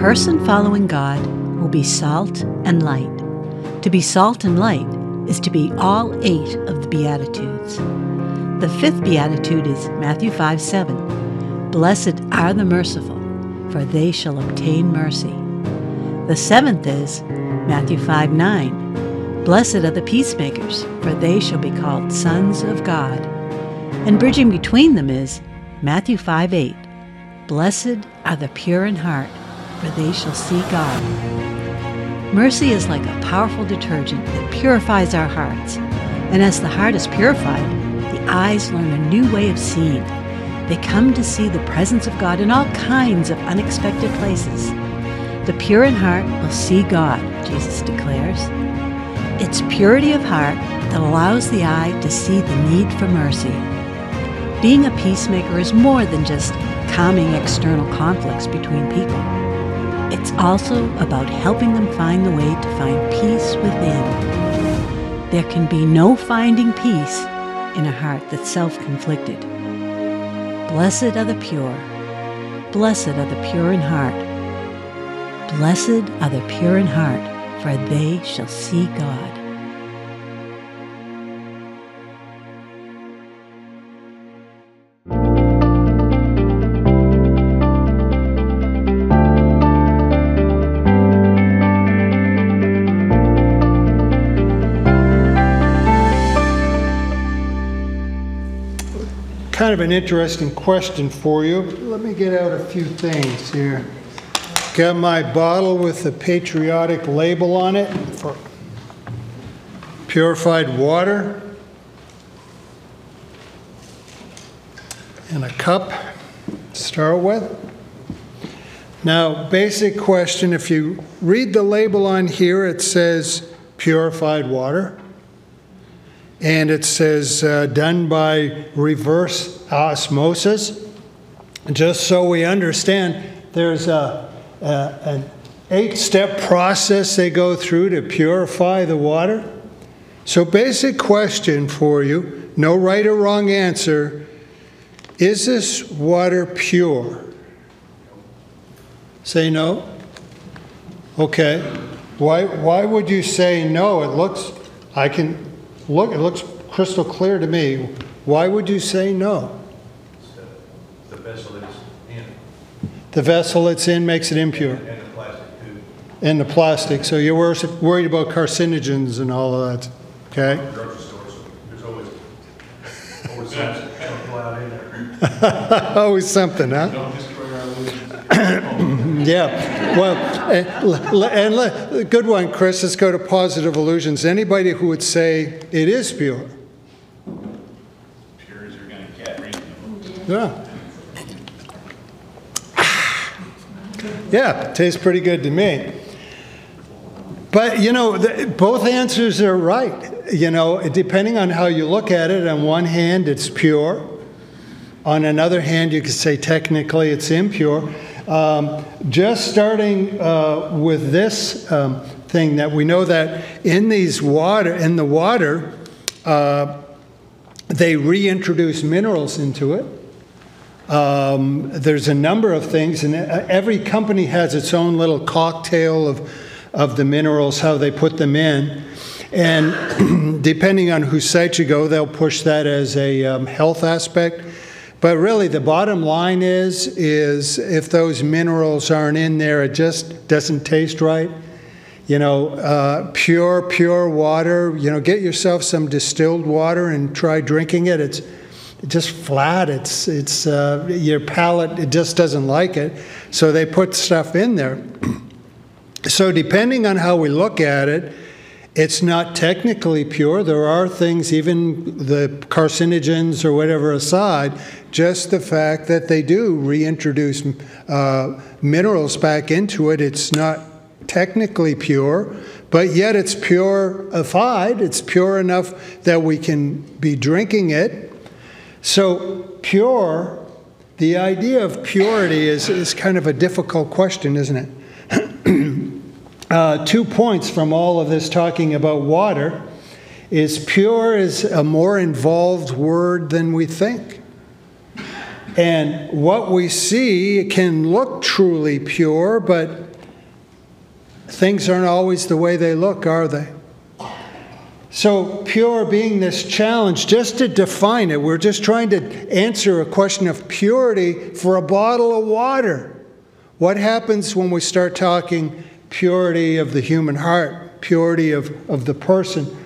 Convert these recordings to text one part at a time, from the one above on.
person following God will be salt and light. To be salt and light is to be all eight of the Beatitudes. The fifth Beatitude is Matthew 5 7. Blessed are the merciful, for they shall obtain mercy. The seventh is Matthew 5 9. Blessed are the peacemakers, for they shall be called sons of God. And bridging between them is Matthew 5 8. Blessed are the pure in heart, for they shall see God. Mercy is like a powerful detergent that purifies our hearts. And as the heart is purified, the eyes learn a new way of seeing. They come to see the presence of God in all kinds of unexpected places. The pure in heart will see God, Jesus declares. It's purity of heart that allows the eye to see the need for mercy. Being a peacemaker is more than just calming external conflicts between people. It's also about helping them find the way to find peace within. There can be no finding peace in a heart that's self conflicted. Blessed are the pure. Blessed are the pure in heart. Blessed are the pure in heart, for they shall see God. Kind of an interesting question for you. Let me get out a few things here. Got my bottle with the patriotic label on it for purified water. And a cup to start with. Now, basic question if you read the label on here, it says purified water and it says uh, done by reverse osmosis. Just so we understand, there's a, a an eight step process they go through to purify the water. So, basic question for you no right or wrong answer is this water pure? Say no. Okay. Why, why would you say no? It looks, I can look, it looks crystal clear to me. Why would you say no? The vessel it's in, The vessel it's in makes it impure. and the plastic too. And the plastic, so you're wor- worried about carcinogens and all of that, okay? Grocery store, so there's always, always something something in there. Always something, huh? Don't destroy our illusions. Yeah, well, and, and good one, Chris. Let's go to positive illusions. Anybody who would say it is pure? Pure as you're gonna get, right? Yeah. Yeah, tastes pretty good to me. But, you know, the, both answers are right. You know, depending on how you look at it, on one hand, it's pure. On another hand, you could say technically it's impure. Um, just starting uh, with this um, thing that we know that in these water, in the water, uh, they reintroduce minerals into it. Um, there's a number of things, and uh, every company has its own little cocktail of, of the minerals, how they put them in. And depending on whose site you go, they'll push that as a um, health aspect. But really, the bottom line is, is if those minerals aren't in there, it just doesn't taste right. You know, uh, pure, pure water, you know, get yourself some distilled water and try drinking it. It's just flat. It's, it's, uh, your palate, it just doesn't like it. So they put stuff in there. So depending on how we look at it, it's not technically pure. There are things, even the carcinogens or whatever aside, just the fact that they do reintroduce uh, minerals back into it, it's not technically pure, but yet it's purified. It's pure enough that we can be drinking it. So, pure, the idea of purity is, is kind of a difficult question, isn't it? uh, two points from all of this talking about water is pure is a more involved word than we think. And what we see can look truly pure, but things aren't always the way they look, are they? So, pure being this challenge, just to define it, we're just trying to answer a question of purity for a bottle of water. What happens when we start talking purity of the human heart, purity of, of the person?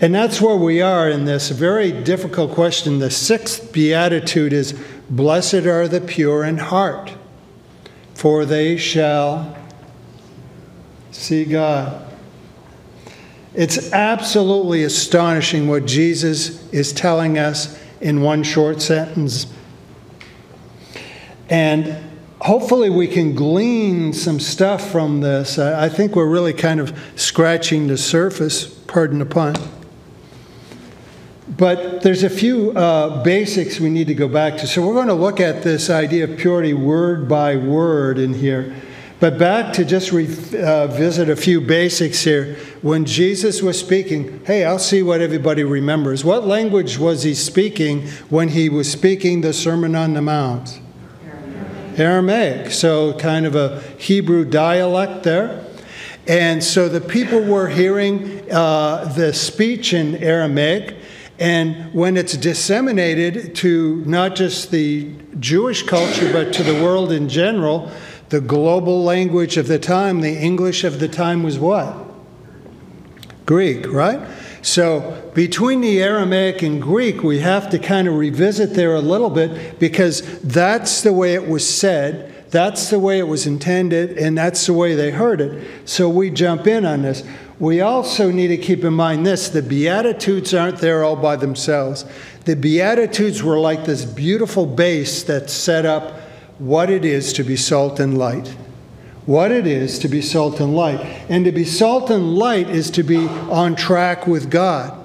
And that's where we are in this very difficult question. The sixth beatitude is Blessed are the pure in heart, for they shall see God. It's absolutely astonishing what Jesus is telling us in one short sentence. And hopefully, we can glean some stuff from this. I think we're really kind of scratching the surface, pardon the pun. But there's a few uh, basics we need to go back to. So, we're going to look at this idea of purity word by word in here. But back to just revisit uh, a few basics here. When Jesus was speaking, hey, I'll see what everybody remembers. What language was he speaking when he was speaking the Sermon on the Mount? Aramaic. So, kind of a Hebrew dialect there. And so the people were hearing uh, the speech in Aramaic. And when it's disseminated to not just the Jewish culture, but to the world in general, the global language of the time, the English of the time was what? Greek, right? So between the Aramaic and Greek, we have to kind of revisit there a little bit because that's the way it was said, that's the way it was intended, and that's the way they heard it. So we jump in on this. We also need to keep in mind this the Beatitudes aren't there all by themselves. The Beatitudes were like this beautiful base that set up what it is to be salt and light. What it is to be salt and light. And to be salt and light is to be on track with God.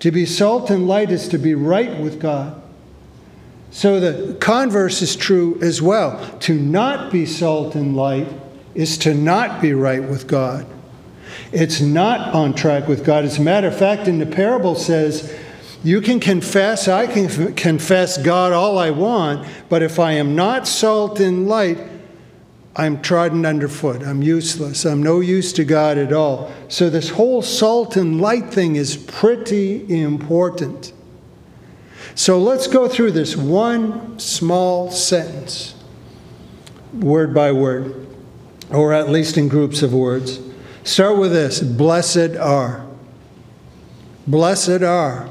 To be salt and light is to be right with God. So the converse is true as well. To not be salt and light is to not be right with God. It's not on track with God. As a matter of fact, in the parable says, you can confess, I can confess God all I want, but if I am not salt and light, I'm trodden underfoot. I'm useless. I'm no use to God at all. So, this whole salt and light thing is pretty important. So, let's go through this one small sentence, word by word, or at least in groups of words. Start with this Blessed are. Blessed are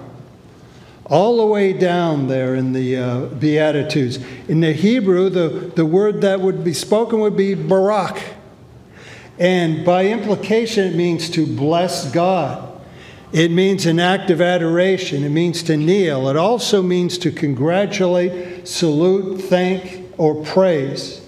all the way down there in the uh, Beatitudes. In the Hebrew, the, the word that would be spoken would be barak. And by implication, it means to bless God. It means an act of adoration. It means to kneel. It also means to congratulate, salute, thank, or praise.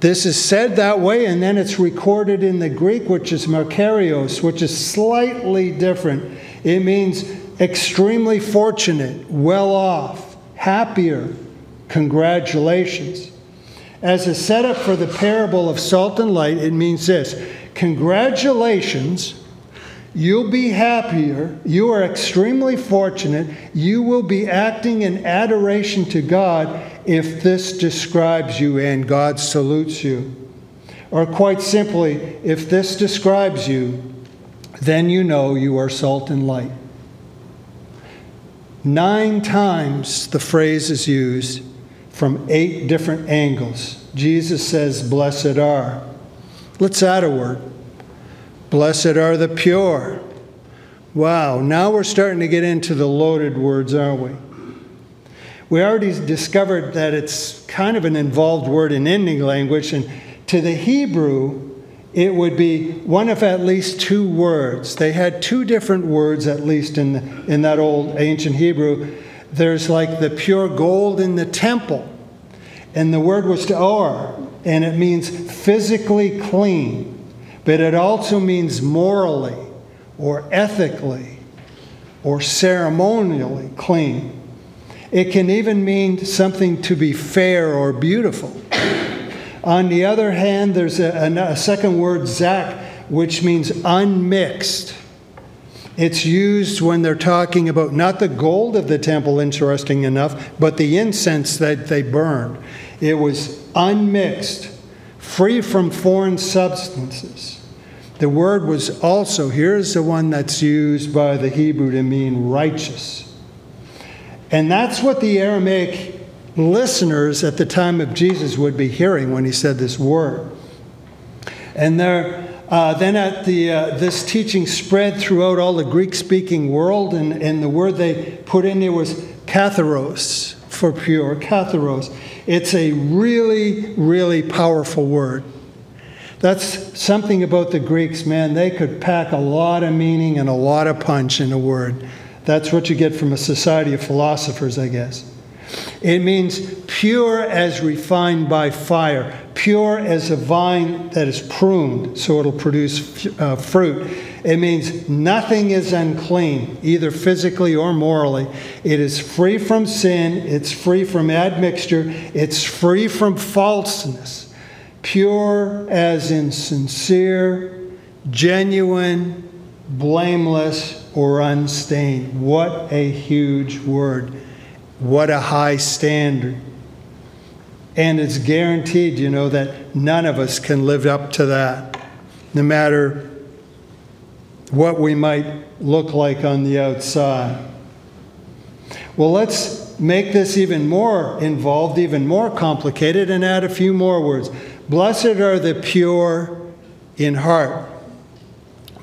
This is said that way, and then it's recorded in the Greek, which is makarios, which is slightly different. It means extremely fortunate, well off, happier. Congratulations. As a setup for the parable of salt and light, it means this Congratulations, you'll be happier, you are extremely fortunate, you will be acting in adoration to God if this describes you and God salutes you. Or quite simply, if this describes you, then you know you are salt and light. Nine times the phrase is used from eight different angles. Jesus says, Blessed are. Let's add a word. Blessed are the pure. Wow, now we're starting to get into the loaded words, aren't we? We already discovered that it's kind of an involved word in ending language, and to the Hebrew, it would be one of at least two words. They had two different words, at least in, in that old ancient Hebrew. There's like the pure gold in the temple, and the word was tahor, and it means physically clean, but it also means morally or ethically or ceremonially clean. It can even mean something to be fair or beautiful. On the other hand, there's a, a, second word, zak, which means unmixed. It's used when they're talking about not the gold of the temple, interesting enough, but the incense that they burned. It was unmixed, free from foreign substances. The word was also, here's the one that's used by the Hebrew to mean righteous. And that's what the Aramaic listeners at the time of Jesus would be hearing when he said this word. And there, uh, then at the, uh, this teaching spread throughout all the Greek-speaking world, and, and the word they put in there was katharos for pure, katharos. It's a really, really powerful word. That's something about the Greeks, man. They could pack a lot of meaning and a lot of punch in a word. That's what you get from a society of philosophers, I guess. It means pure as refined by fire, pure as a vine that is pruned so it'll produce uh, fruit. It means nothing is unclean, either physically or morally. It is free from sin, it's free from admixture, it's free from falseness. Pure as in sincere, genuine, blameless, or unstained. What a huge word. What a high standard. And it's guaranteed, you know, that none of us can live up to that, no matter what we might look like on the outside. Well, let's make this even more involved, even more complicated, and add a few more words. Blessed are the pure in heart.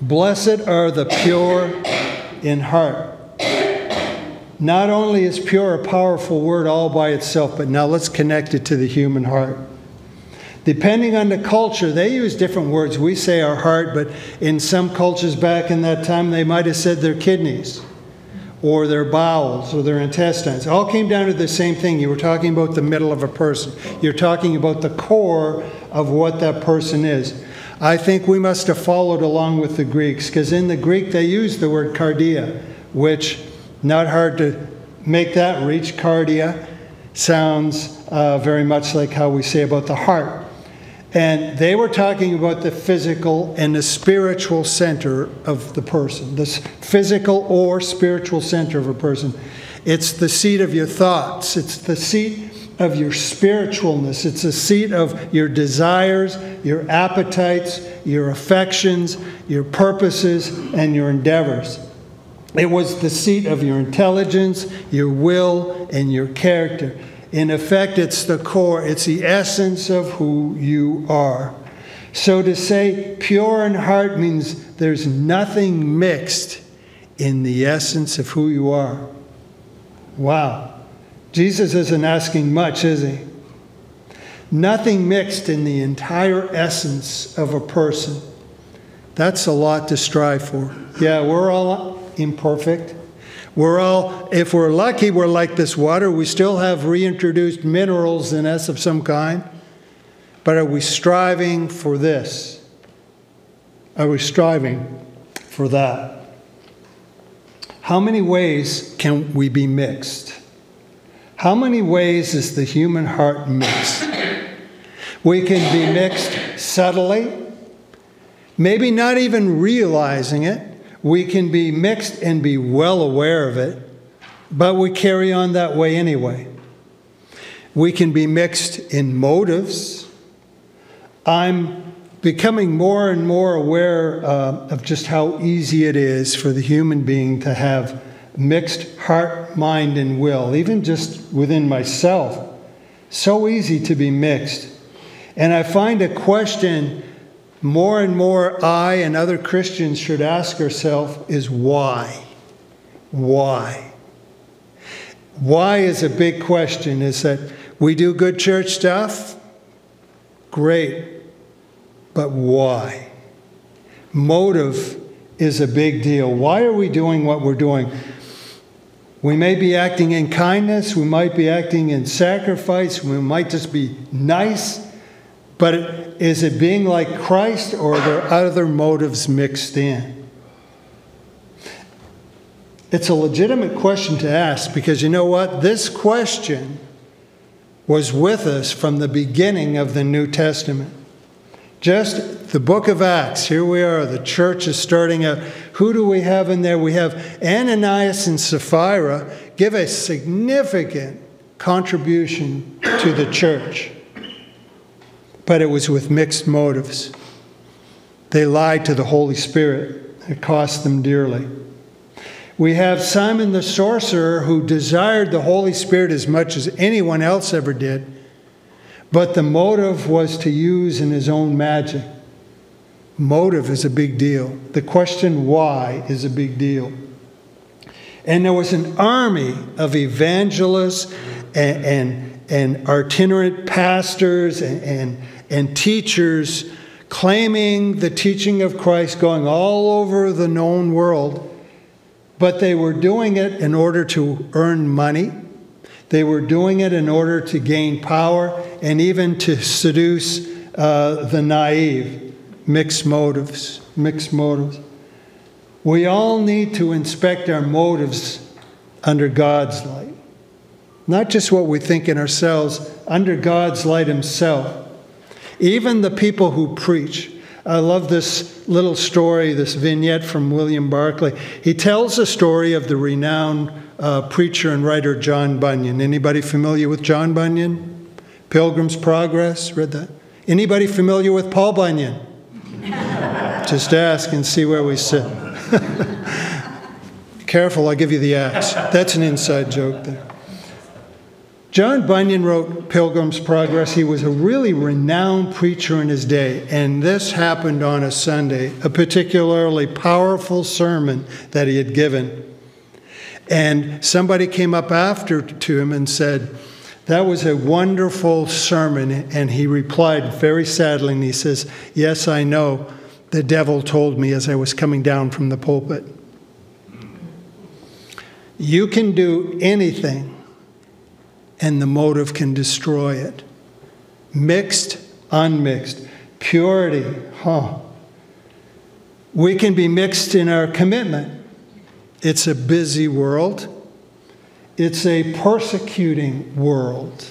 Blessed are the pure in heart. Not only is pure a powerful word all by itself, but now let's connect it to the human heart. Depending on the culture, they use different words. We say our heart, but in some cultures back in that time, they might have said their kidneys or their bowels or their intestines. It all came down to the same thing. You were talking about the middle of a person, you're talking about the core of what that person is. I think we must have followed along with the Greeks because in the Greek they used the word cardia, which not hard to make that reach. Cardia sounds uh, very much like how we say about the heart. And they were talking about the physical and the spiritual center of the person, this physical or spiritual center of a person. It's the seat of your thoughts, it's the seat of your spiritualness, it's the seat of your desires, your appetites, your affections, your purposes, and your endeavors. It was the seat of your intelligence, your will, and your character. In effect, it's the core, it's the essence of who you are. So to say pure in heart means there's nothing mixed in the essence of who you are. Wow. Jesus isn't asking much, is he? Nothing mixed in the entire essence of a person. That's a lot to strive for. Yeah, we're all imperfect. We're all, if we're lucky, we're like this water. We still have reintroduced minerals in us of some kind. But are we striving for this? Are we striving for that? How many ways can we be mixed? How many ways is the human heart mixed? We can be mixed subtly, maybe not even realizing it. We can be mixed and be well aware of it, but we carry on that way anyway. We can be mixed in motives. I'm becoming more and more aware uh, of just how easy it is for the human being to have mixed heart, mind, and will, even just within myself. So easy to be mixed. And I find a question more and more I and other Christians should ask ourselves is why? Why? Why is a big question. Is that we do good church stuff? Great. But why? Motive is a big deal. Why are we doing what we're doing? We may be acting in kindness, we might be acting in sacrifice, we might just be nice, but is it being like Christ or are there other motives mixed in? It's a legitimate question to ask because you know what? This question was with us from the beginning of the New Testament. Just the book of Acts, here we are, the church is starting out. Who do we have in there? We have Ananias and Sapphira give a significant contribution to the church, but it was with mixed motives. They lied to the Holy Spirit, it cost them dearly. We have Simon the sorcerer who desired the Holy Spirit as much as anyone else ever did, but the motive was to use in his own magic. Motive is a big deal. The question why is a big deal. And there was an army of evangelists and, and, and itinerant pastors and, and, and teachers claiming the teaching of Christ going all over the known world, but they were doing it in order to earn money. They were doing it in order to gain power and even to seduce uh, the naive. Mixed motives, mixed motives. We all need to inspect our motives under God's light. Not just what we think in ourselves, under God's light Himself. Even the people who preach. I love this little story, this vignette from William Barclay. He tells the story of the renowned uh, preacher and writer John Bunyan. Anybody familiar with John Bunyan? Pilgrim's Progress, read that? Anybody familiar with Paul Bunyan? Just ask and see where we sit. Careful, I'll give you the axe. That's an inside joke there. John Bunyan wrote Pilgrim's Progress. He was a really renowned preacher in his day, and this happened on a Sunday, a particularly powerful sermon that he had given. And somebody came up after to him and said, That was a wonderful sermon. And he replied very sadly, and he says, Yes, I know the devil told me as I was coming down from the pulpit. You can do anything, and the motive can destroy it. Mixed, unmixed, purity, huh? We can be mixed in our commitment. It's a busy world, it's a persecuting world.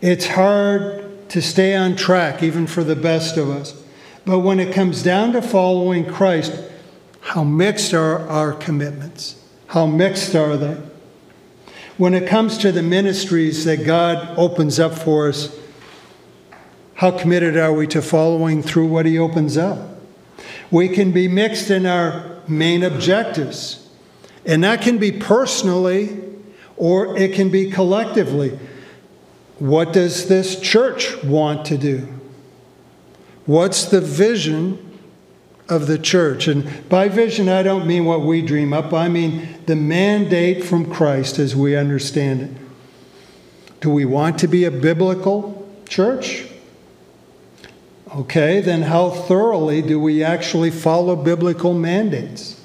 It's hard to stay on track, even for the best of us. But when it comes down to following Christ, how mixed are our commitments? How mixed are they? When it comes to the ministries that God opens up for us, how committed are we to following through what He opens up? We can be mixed in our main objectives, and that can be personally or it can be collectively. What does this church want to do? What's the vision of the church? And by vision, I don't mean what we dream up, I mean the mandate from Christ as we understand it. Do we want to be a biblical church? Okay, then how thoroughly do we actually follow biblical mandates?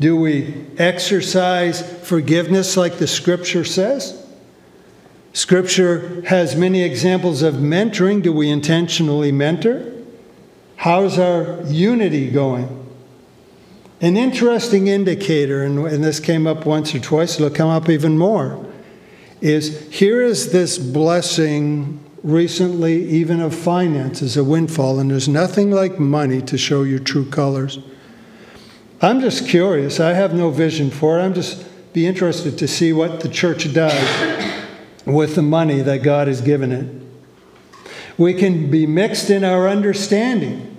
Do we exercise forgiveness like the scripture says? Scripture has many examples of mentoring. Do we intentionally mentor? How's our unity going? An interesting indicator, and, this came up once or twice, it'll come up even more, is here is this blessing recently, even of finances, a windfall, and there's nothing like money to show your true colors. I'm just curious. I have no vision for it. I'm just be interested to see what the church does with the money that God has given it. We can be mixed in our understanding.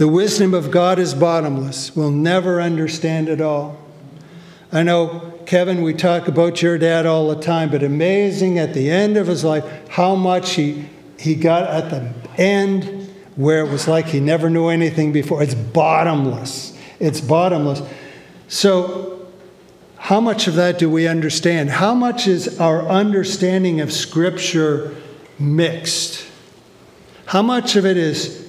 The wisdom of God is bottomless. We'll never understand it all. I know, Kevin, we talk about your dad all the time, but amazing at the end of his life how much he, he got at the end where it was like he never knew anything before. It's bottomless. It's bottomless. So, how much of that do we understand? How much is our understanding of Scripture mixed? How much of it is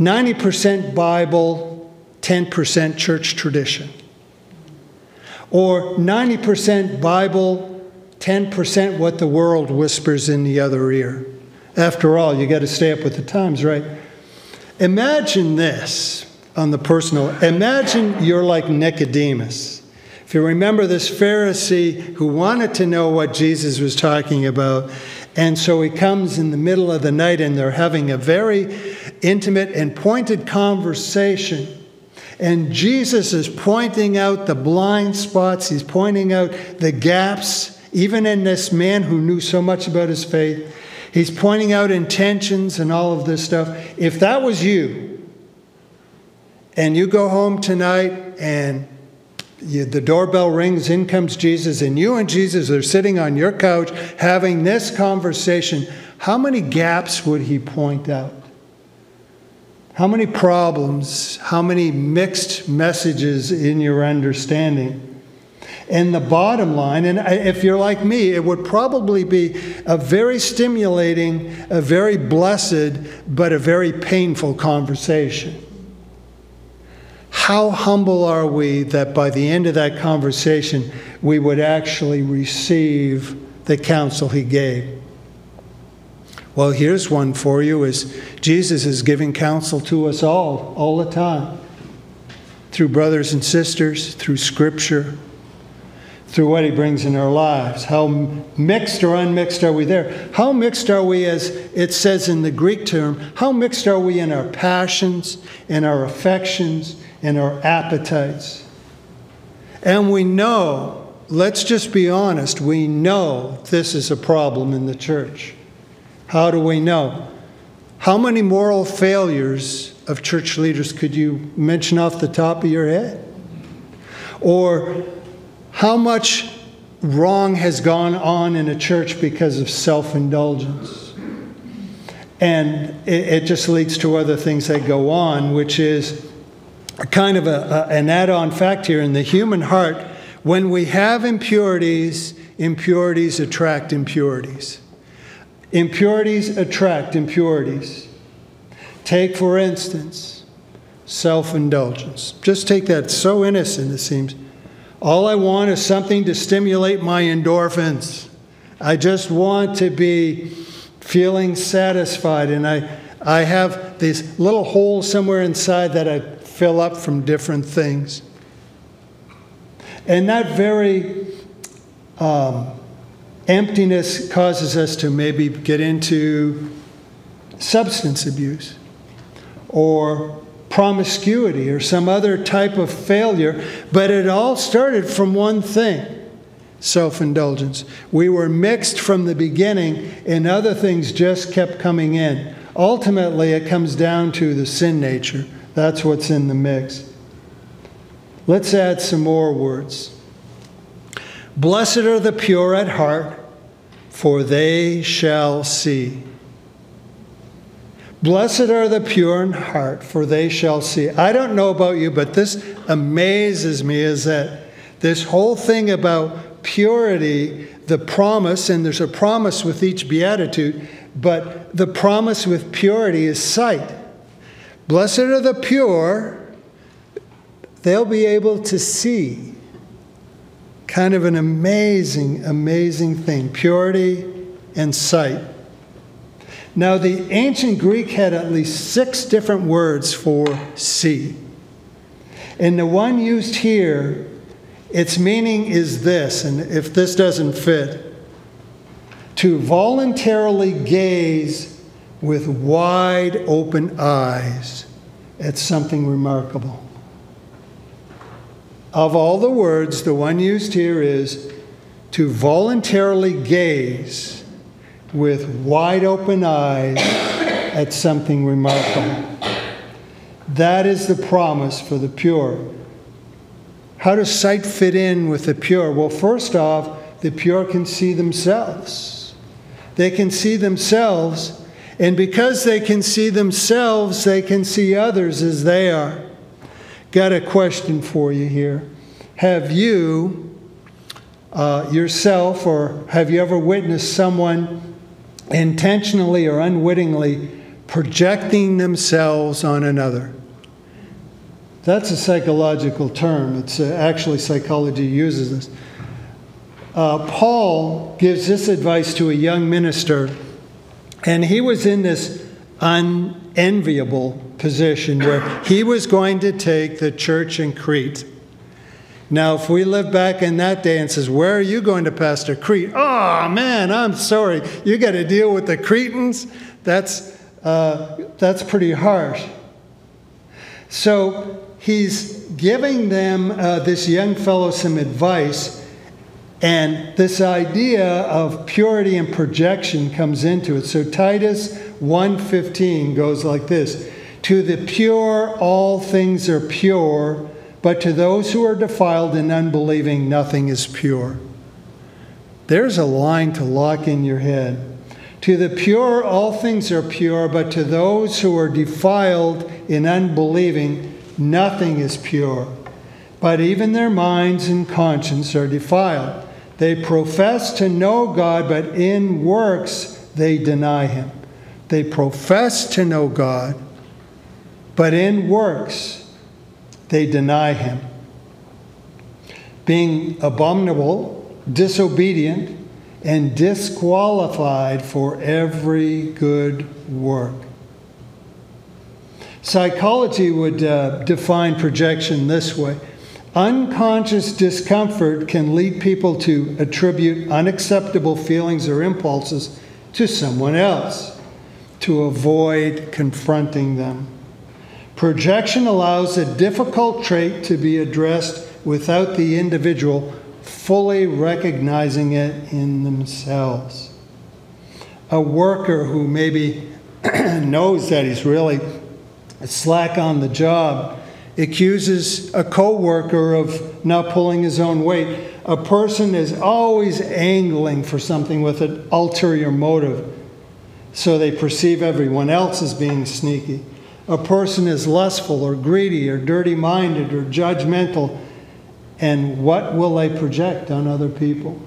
90% Bible, 10% church tradition? Or 90% Bible, 10% what the world whispers in the other ear? After all, you got to stay up with the times, right? Imagine this on the personal. Imagine you're like Nicodemus. If you remember this Pharisee who wanted to know what Jesus was talking about, and so he comes in the middle of the night and they're having a very intimate and pointed conversation. And Jesus is pointing out the blind spots, he's pointing out the gaps, even in this man who knew so much about his faith. He's pointing out intentions and all of this stuff. If that was you, and you go home tonight and you, the doorbell rings, in comes Jesus, and you and Jesus are sitting on your couch having this conversation, how many gaps would he point out? How many problems, how many mixed messages in your understanding? And the bottom line, and if you're like me, it would probably be a very stimulating, a very blessed, but a very painful conversation. How humble are we that by the end of that conversation, we would actually receive the counsel he gave? Well, here's one for you is Jesus is giving counsel to us all, all the time. Through brothers and sisters, through scripture, through what he brings in our lives. How mixed or unmixed are we there? How mixed are we, as it says in the Greek term, how mixed are we in our passions, in our affections, in our appetites? And we know, let's just be honest, we know this is a problem in the church. How do we know? How many moral failures of church leaders could you mention off the top of your head? Or how much wrong has gone on in a church because of self indulgence? And it, it, just leads to other things that go on, which is a kind of a, a, an add on fact here in the human heart. When we have impurities, impurities attract impurities. Impurities attract impurities. Take, for instance, self indulgence. Just take that, so innocent it seems. All I want is something to stimulate my endorphins. I just want to be feeling satisfied, and I, I have these little holes somewhere inside that I fill up from different things. And that very um, Emptiness causes us to maybe get into substance abuse or promiscuity or some other type of failure, but it all started from one thing self indulgence. We were mixed from the beginning, and other things just kept coming in. Ultimately, it comes down to the sin nature. That's what's in the mix. Let's add some more words. Blessed are the pure at heart, for they shall see. Blessed are the pure in heart, for they shall see. I don't know about you, but this amazes me is that this whole thing about purity, the promise, and there's a promise with each beatitude, but the promise with purity is sight. Blessed are the pure, they'll be able to see. Kind of an amazing, amazing thing purity and sight. Now, the ancient Greek had at least six different words for see. And the one used here, its meaning is this, and if this doesn't fit, to voluntarily gaze with wide open eyes at something remarkable. Of all the words, the one used here is to voluntarily gaze with wide open eyes at something remarkable. That is the promise for the pure. How does sight fit in with the pure? Well, first off, the pure can see themselves. They can see themselves, and because they can see themselves, they can see others as they are. Got a question for you here. Have you uh, yourself, or have you ever witnessed someone intentionally or unwittingly projecting themselves on another? That's a psychological term. It's uh, actually psychology uses this. Uh, Paul gives this advice to a young minister, and he was in this unenviable position where he was going to take the church in Crete. Now, if we live back in that day and says, "Where are you going to pastor Crete?" Oh man, I'm sorry, you got to deal with the Cretans. That's uh, that's pretty harsh. So he's giving them, uh, this young fellow, some advice, and this idea of purity and projection comes into it. So Titus 1:15 goes like this: "To the pure all things are pure, but to those who are defiled and unbelieving nothing is pure." There's a line to lock in your head. To the pure all things are pure, but to those who are defiled in unbelieving nothing is pure. But even their minds and conscience are defiled. They profess to know God, but in works they deny him. They profess to know God, but in works they deny him. Being abominable, disobedient, and disqualified for every good work. Psychology would uh, define projection this way unconscious discomfort can lead people to attribute unacceptable feelings or impulses to someone else to avoid confronting them. Projection allows a difficult trait to be addressed without the individual fully recognizing it in themselves. A worker who maybe knows that he's really slack on the job accuses a coworker of not pulling his own weight. A person is always angling for something with an ulterior motive, so they perceive everyone else as being sneaky. A person is lustful or greedy or dirty minded or judgmental, and what will they project on other people?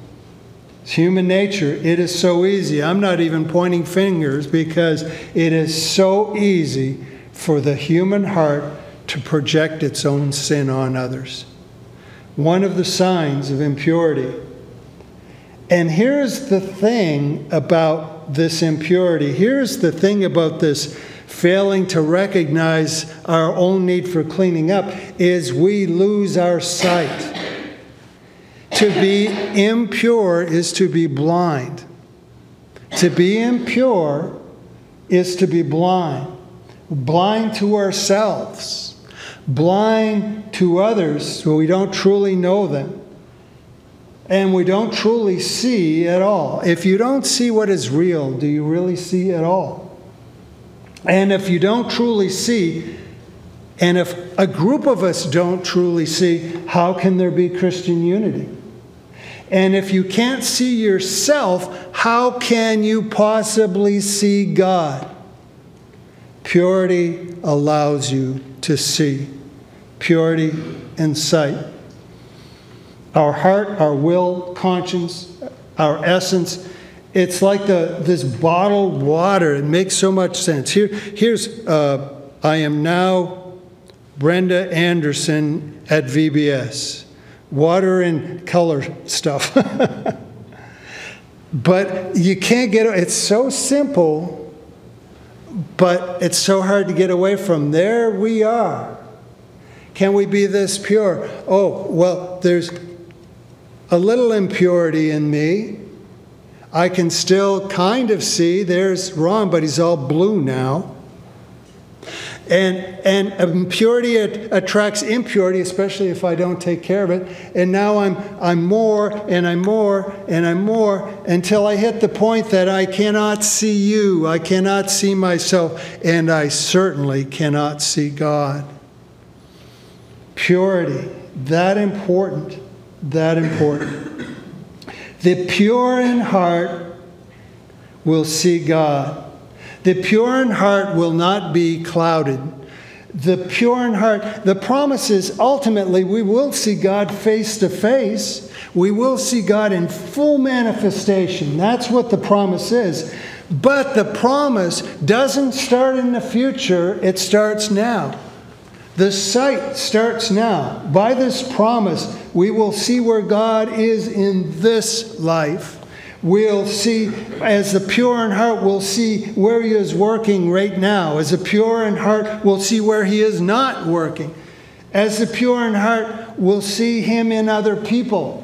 It's human nature. It is so easy. I'm not even pointing fingers because it is so easy for the human heart to project its own sin on others. One of the signs of impurity. And here's the thing about this impurity. Here's the thing about this failing to recognize our own need for cleaning up is we lose our sight. To be impure is to be blind. To be impure is to be blind blind to ourselves, blind to others we don't truly know them, and we don't truly see at all. If you don't see what is real, do you really see at all? And if you don't truly see, and if a group of us don't truly see, how can there be Christian unity? And if you can't see yourself, how can you possibly see God? Purity allows you to see. Purity and sight. Our heart, our will, conscience, our essence, it's like the, this bottled water. It makes so much sense. Here, here's uh, I am now Brenda Anderson at VBS. Water and color stuff. but you can't get it. It's so simple but it's so hard to get away from. There we are. Can we be this pure? Oh, well, there's a little impurity in me. I can still kind of see there's Ron, but he's all blue now. And, and impurity attracts impurity, especially if I don't take care of it. And now I'm, I'm more and I'm more and I'm more until I hit the point that I cannot see you, I cannot see myself, and I certainly cannot see God. Purity, that important, that important. The pure in heart will see God. The pure in heart will not be clouded. The pure in heart, the promise is ultimately we will see God face to face. We will see God in full manifestation. That's what the promise is. But the promise doesn't start in the future, it starts now. The sight starts now. By this promise, we will see where God is in this life we'll see, as the pure in heart, we'll see where He is working right now. As the pure in heart, we'll see where He is not working. As the pure in heart, we'll see Him in other people.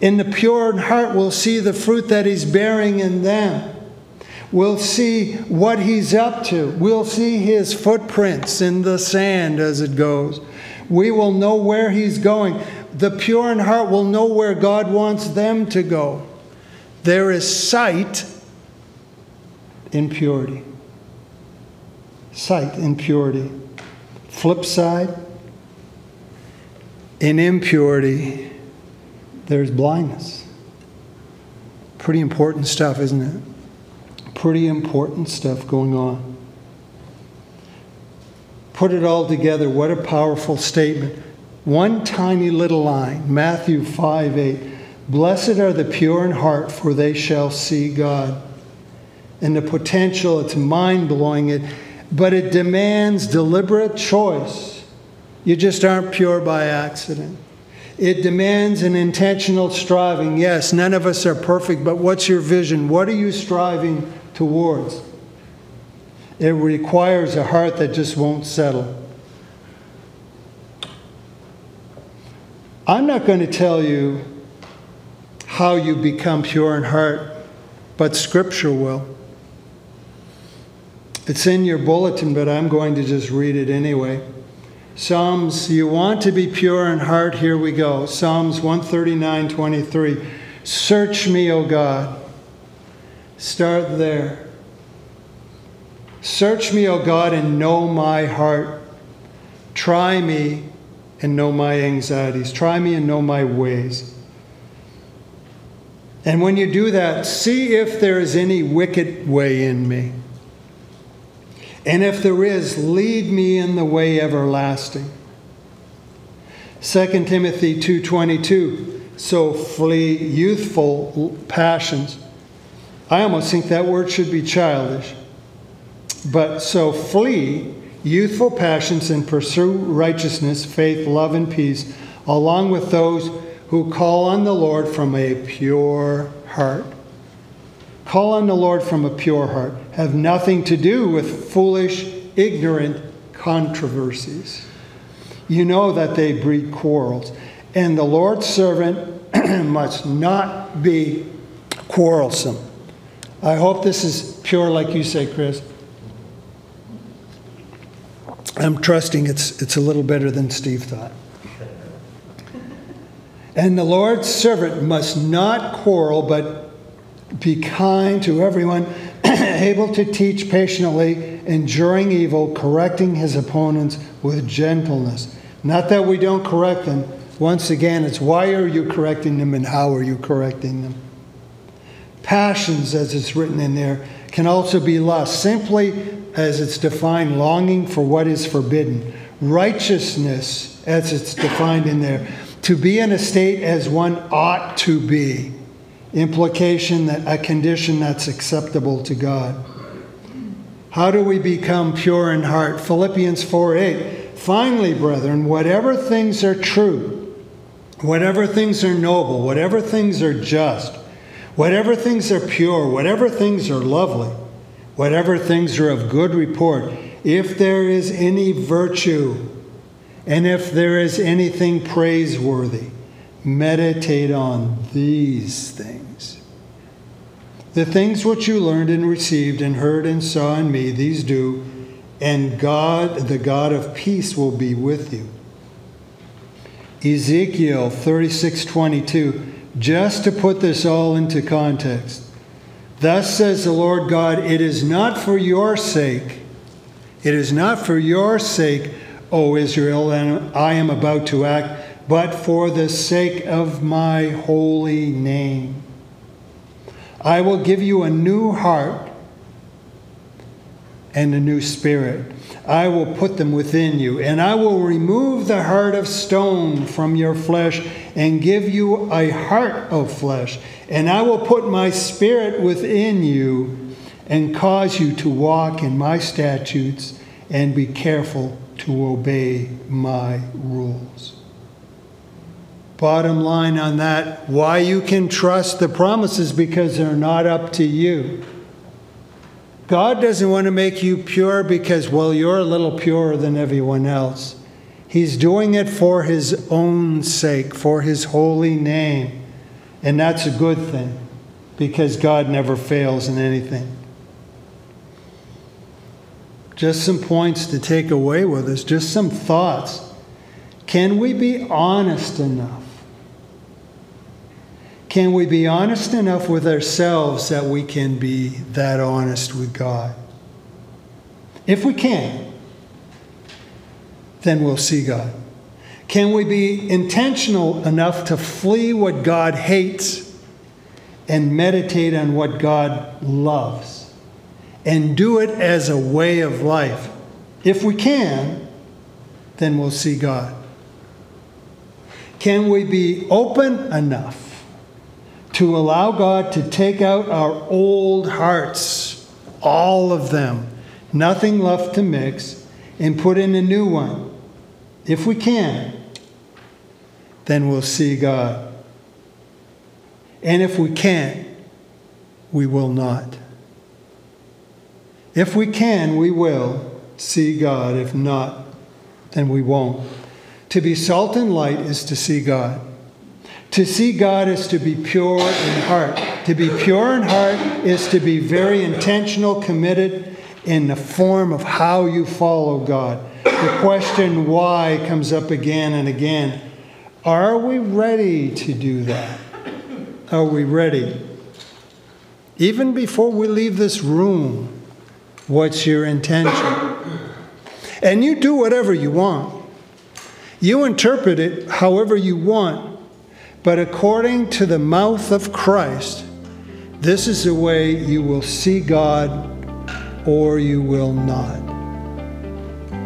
In the pure in heart, we'll see the fruit that He's bearing in them. We'll see what he's up to. We'll see his footprints in the sand as it goes. We will know where he's going. The pure in heart will know where God wants them to go. There is sight in purity. Sight in purity. Flip side, in impurity, there's blindness. Pretty important stuff, isn't it? Pretty important stuff going on. Put it all together, what a powerful statement. One tiny little line, Matthew 5 8. Blessed are the pure in heart, for they shall see God. And the potential, it's mind blowing, it, but it demands deliberate choice. You just aren't pure by accident. It demands an intentional striving. Yes, none of us are perfect, but what's your vision? What are you striving towards? It requires a heart that just won't settle. I'm not going to tell you how you become pure in heart, but Scripture will. It's in your bulletin, but I'm going to just read it anyway. Psalms, you want to be pure in heart? Here we go. Psalms 139 23. Search me, O God. Start there. Search me, O God, and know my heart. Try me and know my anxieties. Try me and know my ways. And when you do that, see if there is any wicked way in me. And if there is, lead me in the way everlasting. 2 Timothy 2:22 So flee youthful passions. I almost think that word should be childish. But so flee youthful passions and pursue righteousness, faith, love, and peace, along with those who call on the Lord from a pure heart. Call on the Lord from a pure heart. Have nothing to do with foolish, ignorant controversies. You know that they breed quarrels. And the Lord's servant must not be quarrelsome. I hope this is pure, like you say, Chris. I'm trusting it's, it's a little better than Steve thought. And the Lord's servant must not quarrel, but be kind to everyone, able to teach patiently, enduring evil, correcting his opponents with gentleness. Not that we don't correct them. Once again, it's why are you correcting them and how are you correcting them? Passions, as it's written in there, can also be lust, simply as it's defined, longing for what is forbidden. Righteousness, as it's defined in there, to be in a state as one ought to be. Implication that a condition that's acceptable to God. How do we become pure in heart? Philippians 4 8. Finally, brethren, whatever things are true, whatever things are noble, whatever things are just, whatever things are pure, whatever things are lovely, whatever things are of good report, if there is any virtue, and if there is anything praiseworthy, meditate on these things. The things which you learned and received and heard and saw in me, these do, and God, the God of peace, will be with you. Ezekiel 36 22, just to put this all into context. Thus says the Lord God, it is not for your sake, it is not for your sake, O Israel, and I am about to act, but for the sake of my holy name. I will give you a new heart and a new spirit. I will put them within you, and I will remove the heart of stone from your flesh and give you a heart of flesh. And I will put my spirit within you and cause you to walk in my statutes and be careful to obey my rules. Bottom line on that why you can trust the promises because they're not up to you. God doesn't want to make you pure because, well, you're a little purer than everyone else. He's doing it for His own sake, for His holy name. And that's a good thing because God never fails in anything. just some points to take away with us, just some thoughts. Can we be honest enough? Can we be honest enough with ourselves that we can be that honest with God? If we can, then we'll see God. Can we be intentional enough to flee what God hates and meditate on what God loves and do it as a way of life? If we can, then we'll see God. Can we be open enough to allow God to take out our old hearts, all of them, nothing left to mix, and put in a new one? If we can, then we'll see God. And if we can't, we will not. If we can, we will see God. If not, then we won't. To be salt and light is to see God. To see God is to be pure in heart. To be pure in heart is to be very intentional, committed in the form of how you follow God. The question why comes up again and again. Are we ready to do that? Are we ready? Even before we leave this room, what's your intention? And you do whatever you want. You interpret it however you want, but according to the mouth of Christ, this is the way you will see God or you will not.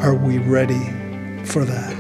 Are we ready for that?